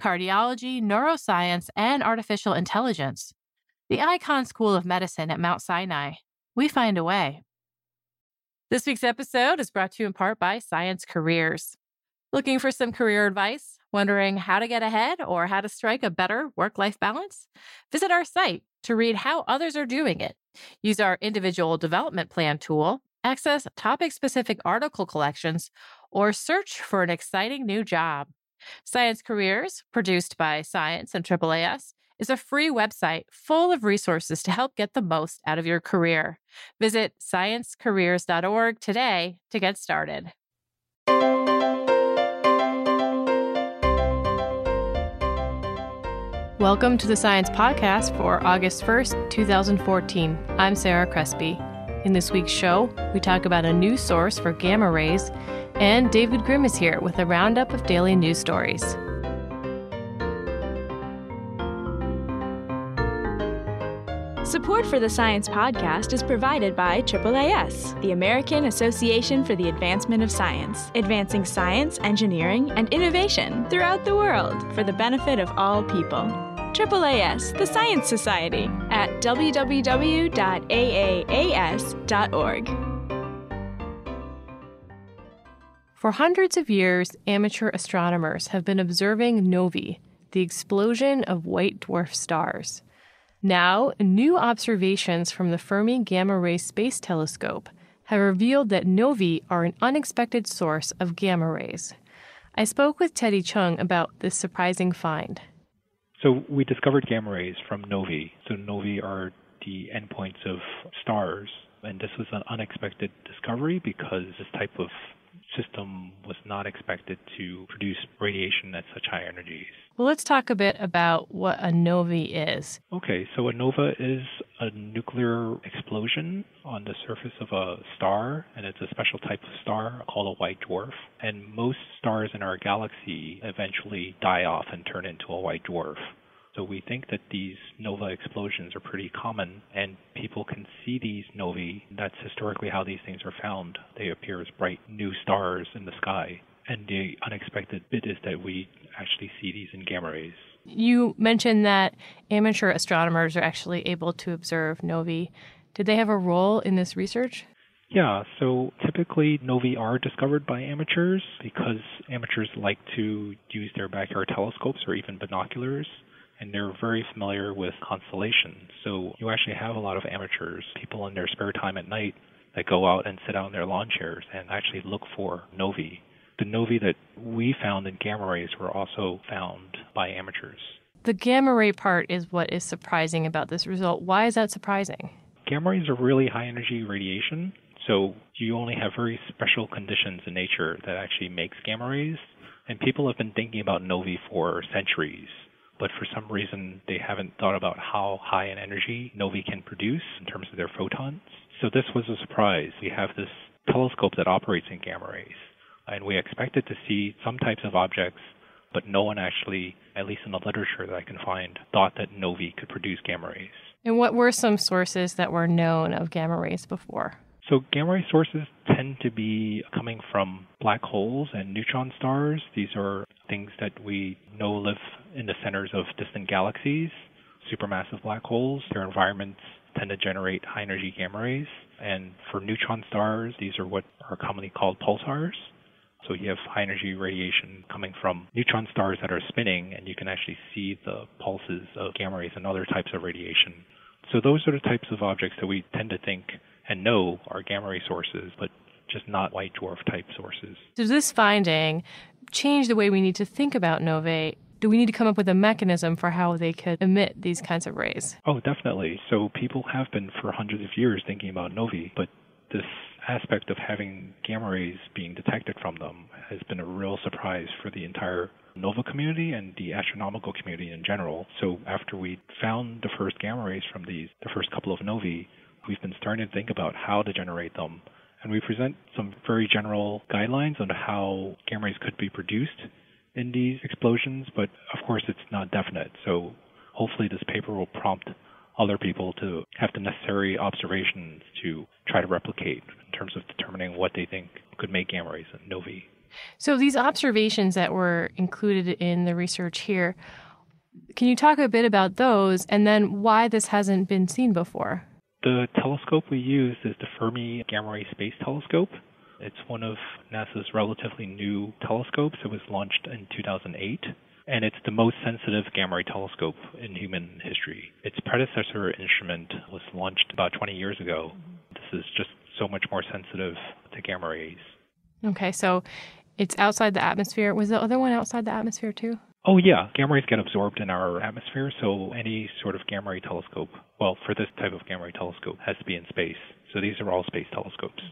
cardiology, neuroscience, and artificial intelligence. The Icahn School of Medicine at Mount Sinai. We find a way. This week's episode is brought to you in part by Science Careers. Looking for some career advice? Wondering how to get ahead or how to strike a better work life balance? Visit our site to read how others are doing it. Use our individual development plan tool, access topic specific article collections, or search for an exciting new job. Science Careers, produced by Science and AAAS, is a free website full of resources to help get the most out of your career. Visit sciencecareers.org today to get started. Welcome to the Science Podcast for August 1st, 2014. I'm Sarah Crespi. In this week's show, we talk about a new source for gamma rays, and David Grimm is here with a roundup of daily news stories. Support for the Science Podcast is provided by AAAS, the American Association for the Advancement of Science, advancing science, engineering, and innovation throughout the world for the benefit of all people. AAAS, the Science Society, at www.aaas.org. For hundreds of years, amateur astronomers have been observing novae, the explosion of white dwarf stars. Now, new observations from the Fermi Gamma Ray Space Telescope have revealed that novae are an unexpected source of gamma rays. I spoke with Teddy Cheung about this surprising find. So, we discovered gamma rays from novae. So, novae are the endpoints of stars, and this was an unexpected discovery because this type of system was not expected to produce radiation at such high energies. Well, let's talk a bit about what a novae is. Okay, so a nova is a nuclear explosion on the surface of a star, and it's a special type of star called a white dwarf. And most stars in our galaxy eventually die off and turn into a white dwarf. So we think that these nova explosions are pretty common and people can see these novae. That's historically how these things are found. They appear as bright new stars in the sky. And the unexpected bit is that we actually see these in gamma rays. You mentioned that amateur astronomers are actually able to observe novae. Did they have a role in this research? Yeah, so typically novae are discovered by amateurs because amateurs like to use their backyard telescopes or even binoculars and they're very familiar with constellations. So you actually have a lot of amateurs, people in their spare time at night that go out and sit out in their lawn chairs and actually look for novae. The novae that we found in gamma rays were also found by amateurs. The gamma ray part is what is surprising about this result. Why is that surprising? Gamma rays are really high energy radiation, so you only have very special conditions in nature that actually makes gamma rays. And people have been thinking about novae for centuries but for some reason they haven't thought about how high an energy novae can produce in terms of their photons. So this was a surprise. We have this telescope that operates in gamma rays, and we expected to see some types of objects, but no one actually, at least in the literature that I can find, thought that novae could produce gamma rays. And what were some sources that were known of gamma rays before? So gamma ray sources tend to be coming from black holes and neutron stars. These are things that we know live in the centers of distant galaxies, supermassive black holes. Their environments tend to generate high energy gamma rays. And for neutron stars, these are what are commonly called pulsars. So you have high energy radiation coming from neutron stars that are spinning, and you can actually see the pulses of gamma rays and other types of radiation. So those are the types of objects that we tend to think and know are gamma ray sources, but just not white dwarf type sources. Does this finding change the way we need to think about novae? Do we need to come up with a mechanism for how they could emit these kinds of rays? Oh, definitely. So people have been for hundreds of years thinking about novae, but this aspect of having gamma rays being detected from them has been a real surprise for the entire NOVA community and the astronomical community in general. So after we found the first gamma rays from these, the first couple of novae, we've been starting to think about how to generate them. And we present some very general guidelines on how gamma rays could be produced in these explosions, but of course it's not definite. So hopefully this paper will prompt other people to have the necessary observations to try to replicate in terms of determining what they think could make gamma rays and novae. So these observations that were included in the research here, can you talk a bit about those and then why this hasn't been seen before? The telescope we use is the Fermi Gamma Ray Space Telescope. It's one of NASA's relatively new telescopes. It was launched in 2008 and it's the most sensitive gamma ray telescope in human history. Its predecessor instrument was launched about 20 years ago. This is just so much more sensitive to gamma rays. Okay, so it's outside the atmosphere. Was the other one outside the atmosphere too? Oh, yeah. Gamma rays get absorbed in our atmosphere, so any sort of gamma ray telescope, well, for this type of gamma ray telescope, has to be in space. So these are all space telescopes.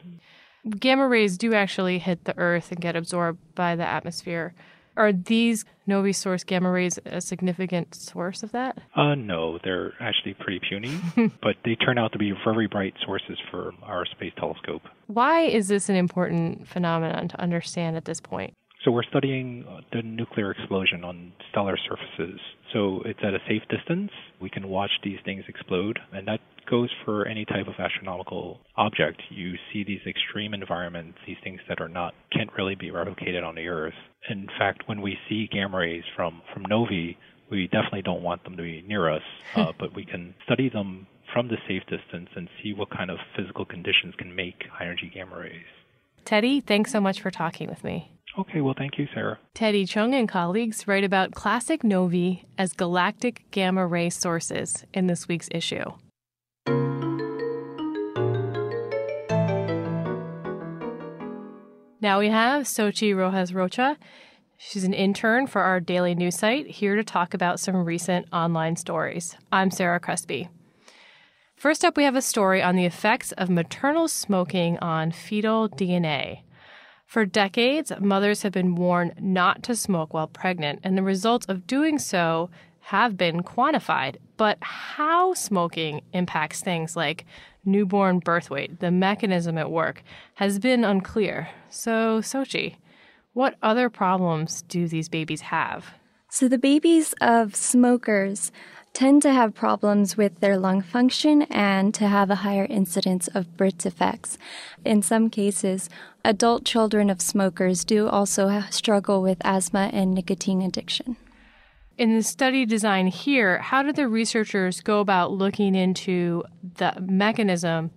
Gamma rays do actually hit the Earth and get absorbed by the atmosphere. Are these novae source gamma rays a significant source of that? Uh, no, they're actually pretty puny, but they turn out to be very bright sources for our space telescope. Why is this an important phenomenon to understand at this point? So we're studying the nuclear explosion on stellar surfaces. So it's at a safe distance. We can watch these things explode, and that goes for any type of astronomical object. You see these extreme environments, these things that are not can't really be replicated on the Earth. In fact, when we see gamma rays from from novae, we definitely don't want them to be near us, uh, but we can study them from the safe distance and see what kind of physical conditions can make high energy gamma rays. Teddy, thanks so much for talking with me. Okay, well, thank you, Sarah. Teddy Cheung and colleagues write about classic novae as galactic gamma ray sources in this week's issue. Now we have Xochitl Rojas Rocha. She's an intern for our daily news site, here to talk about some recent online stories. I'm Sarah Crespi. First up, we have a story on the effects of maternal smoking on fetal DNA. For decades, mothers have been warned not to smoke while pregnant, and the results of doing so have been quantified. But how smoking impacts things like newborn birth weight, the mechanism at work, has been unclear. So, Xochitl, what other problems do these babies have? So, the babies of smokers tend to have problems with their lung function and to have a higher incidence of birth defects. In some cases, adult children of smokers do also struggle with asthma and nicotine addiction. In the study design here, how did the researchers go about looking into the mechanism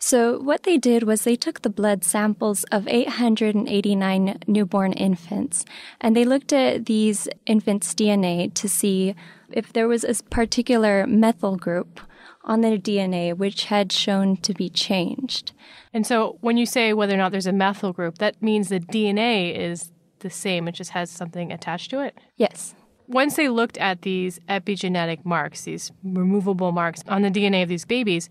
so, what they did was they took the blood samples of 889 newborn infants and they looked at these infants' DNA to see if there was a particular methyl group on their DNA which had shown to be changed. And so, when you say whether or not there's a methyl group, that means the DNA is the same, it just has something attached to it? Yes. Once they looked at these epigenetic marks, these removable marks on the DNA of these babies,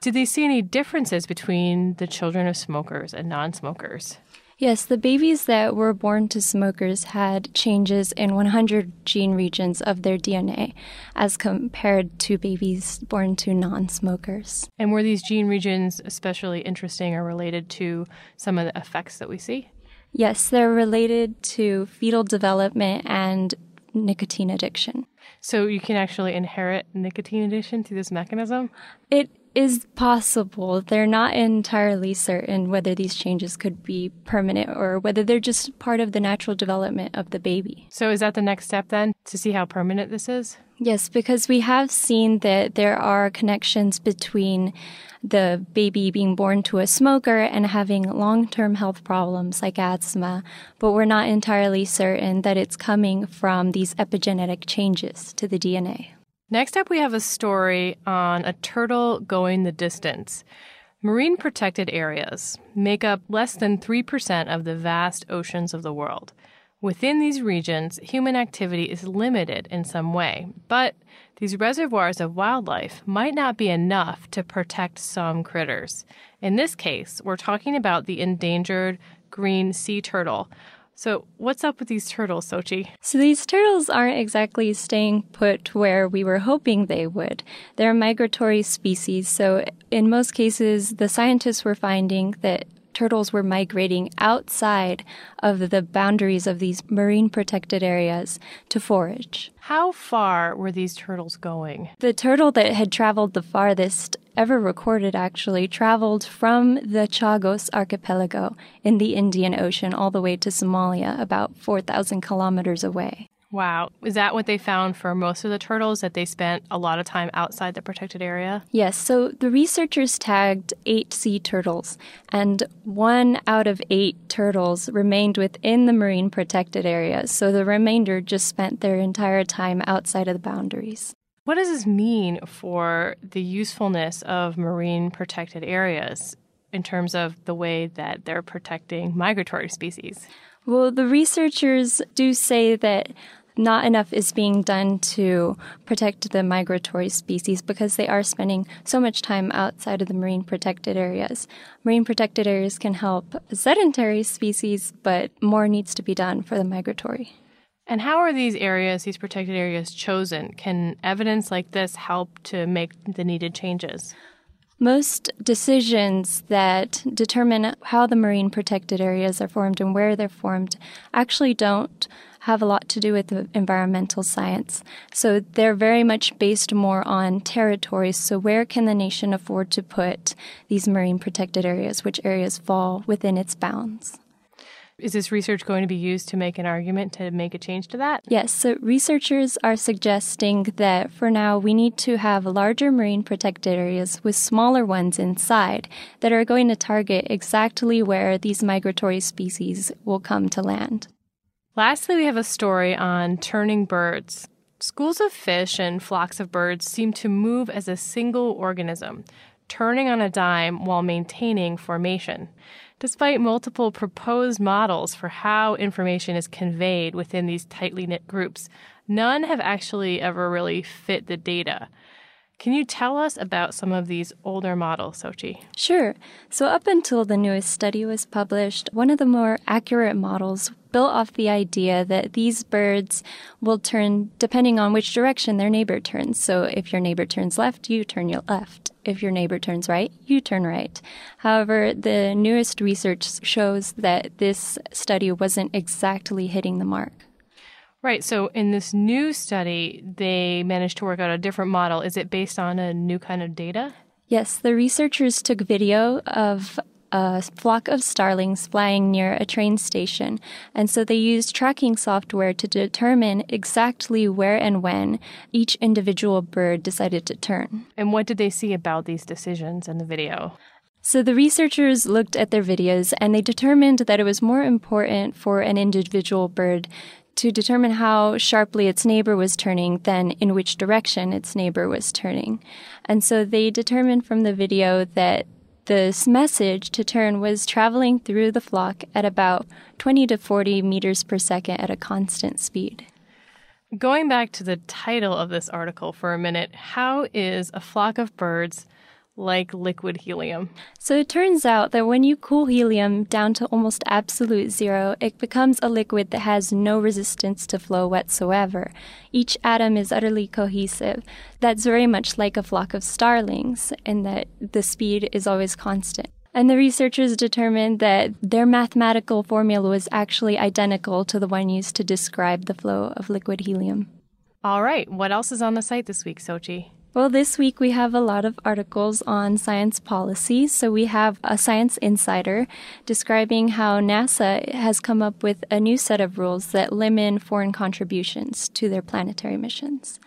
did they see any differences between the children of smokers and non smokers? Yes, the babies that were born to smokers had changes in 100 gene regions of their DNA as compared to babies born to non smokers. And were these gene regions especially interesting or related to some of the effects that we see? Yes, they're related to fetal development and nicotine addiction. So you can actually inherit nicotine addiction through this mechanism? It is possible. They're not entirely certain whether these changes could be permanent or whether they're just part of the natural development of the baby. So, is that the next step then to see how permanent this is? Yes, because we have seen that there are connections between the baby being born to a smoker and having long term health problems like asthma, but we're not entirely certain that it's coming from these epigenetic changes to the DNA. Next up, we have a story on a turtle going the distance. Marine protected areas make up less than 3% of the vast oceans of the world. Within these regions, human activity is limited in some way, but these reservoirs of wildlife might not be enough to protect some critters. In this case, we're talking about the endangered green sea turtle, So, what's up with these turtles, Xochitl? So, these turtles aren't exactly staying put where we were hoping they would. They're a migratory species, so in most cases, the scientists were finding that turtles were migrating outside of the boundaries of these marine protected areas to forage. How far were these turtles going? The turtle that had traveled the farthest ever recorded actually traveled from the Chagos archipelago in the Indian Ocean all the way to Somalia, about 4,000 kilometers away. Wow. Is that what they found for most of the turtles, that they spent a lot of time outside the protected area? Yes. So the researchers tagged eight sea turtles, and one out of eight turtles remained within the marine protected area. So the remainder just spent their entire time outside of the boundaries. What does this mean for the usefulness of marine protected areas in terms of the way that they're protecting migratory species? Well, the researchers do say that not enough is being done to protect the migratory species because they are spending so much time outside of the marine protected areas. Marine protected areas can help sedentary species, but more needs to be done for the migratory. And how are these areas, these protected areas, chosen? Can evidence like this help to make the needed changes? Most decisions that determine how the marine protected areas are formed and where they're formed actually don't have a lot to do with environmental science. So they're very much based more on territories. So where can the nation afford to put these marine protected areas? Which areas fall within its bounds? Is this research going to be used to make an argument to make a change to that? Yes. So researchers are suggesting that for now we need to have larger marine protected areas with smaller ones inside that are going to target exactly where these migratory species will come to land. Lastly, we have a story on turning birds. Schools of fish and flocks of birds seem to move as a single organism, turning on a dime while maintaining formation. Despite multiple proposed models for how information is conveyed within these tightly knit groups, none have actually ever really fit the data. Can you tell us about some of these older models, Xochitl? Sure. So, up until the newest study was published, one of the more accurate models built off the idea that these birds will turn depending on which direction their neighbor turns. So, if your neighbor turns left, you turn your left if your neighbor turns right, you turn right. However, the newest research shows that this study wasn't exactly hitting the mark. Right. So in this new study, they managed to work out a different model. Is it based on a new kind of data? Yes, the researchers took video of a flock of starlings flying near a train station. And so they used tracking software to determine exactly where and when each individual bird decided to turn. And what did they see about these decisions in the video? So the researchers looked at their videos and they determined that it was more important for an individual bird to determine how sharply its neighbor was turning then in which direction its neighbor was turning. And so they determined from the video that this message to turn was traveling through the flock at about 20 to 40 meters per second at a constant speed. Going back to the title of this article for a minute, how is a flock of birds like liquid helium. So it turns out that when you cool helium down to almost absolute zero, it becomes a liquid that has no resistance to flow whatsoever. Each atom is utterly cohesive. That's very much like a flock of starlings, in that the speed is always constant. And the researchers determined that their mathematical formula was actually identical to the one used to describe the flow of liquid helium. All right, what else is on the site this week, Xochitl? Well, this week we have a lot of articles on science policy. So we have a Science Insider describing how NASA has come up with a new set of rules that limit foreign contributions to their planetary missions.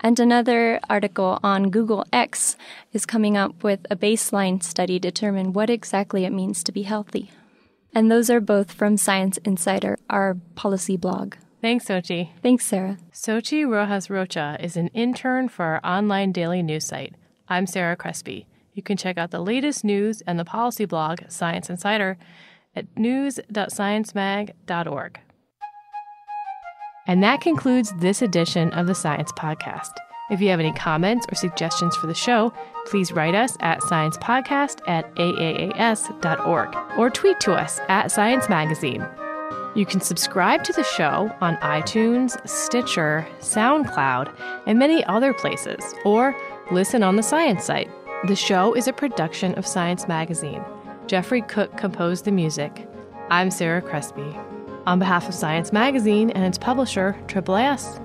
And another article on Google X is coming up with a baseline study to determine what exactly it means to be healthy. And those are both from Science Insider, our policy blog. Thanks, Xochitl. Thanks, Sarah. Xochitl Rojas Rocha is an intern for our online daily news site. I'm Sarah Crespi. You can check out the latest news and the policy blog, Science Insider, at news.sciencemag.org. And that concludes this edition of the Science Podcast. If you have any comments or suggestions for the show, please write us at sciencepodcast at aaas.org or tweet to us at Science Magazine. You can subscribe to the show on iTunes, Stitcher, SoundCloud, and many other places, or listen on the Science site. The show is a production of Science Magazine. Jeffrey Cook composed the music. I'm Sarah Crespi. On behalf of Science Magazine and its publisher, AAAS,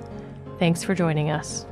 thanks for joining us.